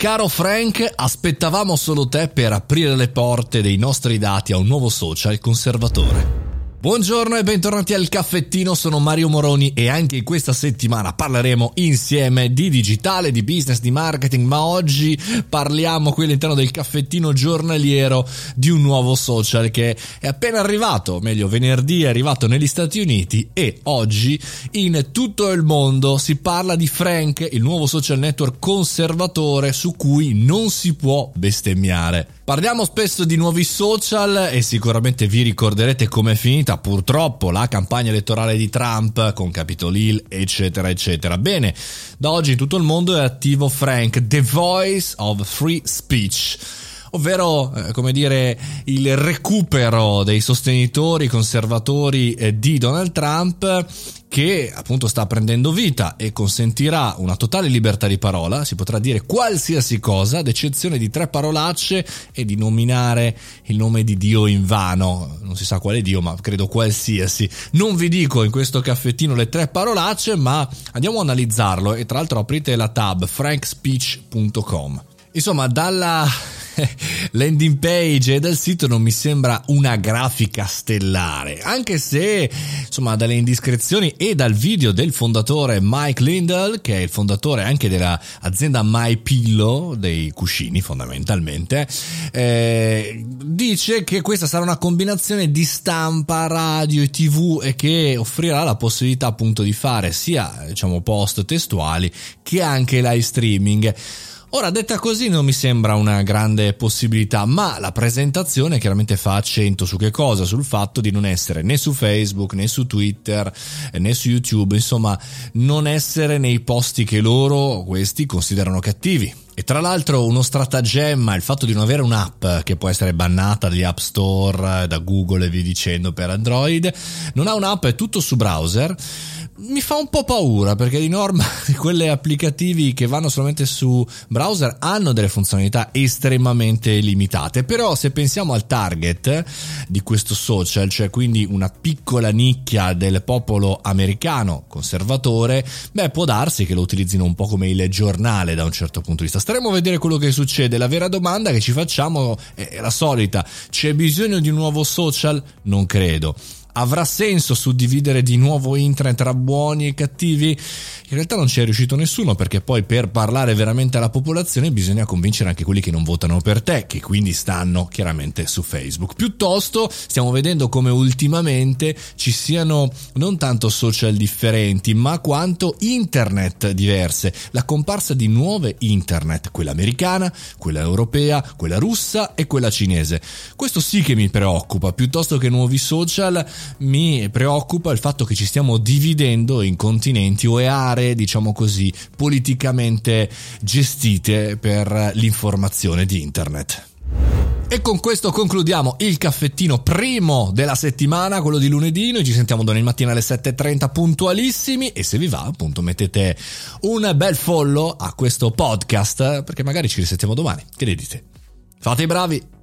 Caro Frank, aspettavamo solo te per aprire le porte dei nostri dati a un nuovo social conservatore. Buongiorno e bentornati al caffettino, sono Mario Moroni e anche questa settimana parleremo insieme di digitale, di business, di marketing, ma oggi parliamo qui all'interno del caffettino giornaliero di un nuovo social che è appena arrivato, meglio venerdì è arrivato negli Stati Uniti e oggi in tutto il mondo si parla di Frank, il nuovo social network conservatore su cui non si può bestemmiare. Parliamo spesso di nuovi social e sicuramente vi ricorderete com'è finita purtroppo la campagna elettorale di Trump con Capitol Hill eccetera eccetera. Bene, da oggi in tutto il mondo è attivo Frank, The Voice of Free Speech ovvero eh, come dire il recupero dei sostenitori conservatori eh, di Donald Trump che appunto sta prendendo vita e consentirà una totale libertà di parola, si potrà dire qualsiasi cosa, ad eccezione di tre parolacce e di nominare il nome di Dio in vano, non si sa quale Dio, ma credo qualsiasi. Non vi dico in questo caffettino le tre parolacce, ma andiamo a analizzarlo e tra l'altro aprite la tab frankspeech.com. Insomma, dalla landing page e dal sito non mi sembra una grafica stellare, anche se insomma dalle indiscrezioni e dal video del fondatore Mike Lindell, che è il fondatore anche dell'azienda My Pillow, dei cuscini fondamentalmente, eh, dice che questa sarà una combinazione di stampa, radio e tv e che offrirà la possibilità appunto di fare sia diciamo post testuali che anche live streaming. Ora, detta così non mi sembra una grande possibilità, ma la presentazione chiaramente fa accento su che cosa? Sul fatto di non essere né su Facebook, né su Twitter, né su YouTube, insomma, non essere nei posti che loro, questi, considerano cattivi. E tra l'altro uno stratagemma, il fatto di non avere un'app che può essere bannata dagli App Store, da Google e via dicendo per Android, non ha un'app, è tutto su browser mi fa un po' paura perché di norma quelle applicativi che vanno solamente su browser hanno delle funzionalità estremamente limitate. Però se pensiamo al target di questo social cioè quindi una piccola nicchia del popolo americano conservatore beh può darsi che lo utilizzino un po' come il giornale da un certo punto di vista. Staremo a vedere quello che succede. La vera domanda che ci facciamo è la solita. C'è bisogno di un nuovo social? Non credo avrà senso suddividere di nuovo internet tra buoni e cattivi? In realtà non ci è riuscito nessuno perché poi per parlare veramente alla popolazione bisogna convincere anche quelli che non votano per te, che quindi stanno chiaramente su Facebook. Piuttosto stiamo vedendo come ultimamente ci siano non tanto social differenti, ma quanto internet diverse. La comparsa di nuove internet, quella americana, quella europea, quella russa e quella cinese. Questo sì che mi preoccupa, piuttosto che nuovi social mi preoccupa il fatto che ci stiamo dividendo in continenti o aree, diciamo così, politicamente gestite per l'informazione di internet. E con questo concludiamo il caffettino primo della settimana, quello di lunedì. Noi ci sentiamo domani mattina alle 7.30 puntualissimi e se vi va appunto mettete un bel follow a questo podcast perché magari ci risentiamo domani. Che ne dite? Fate i bravi!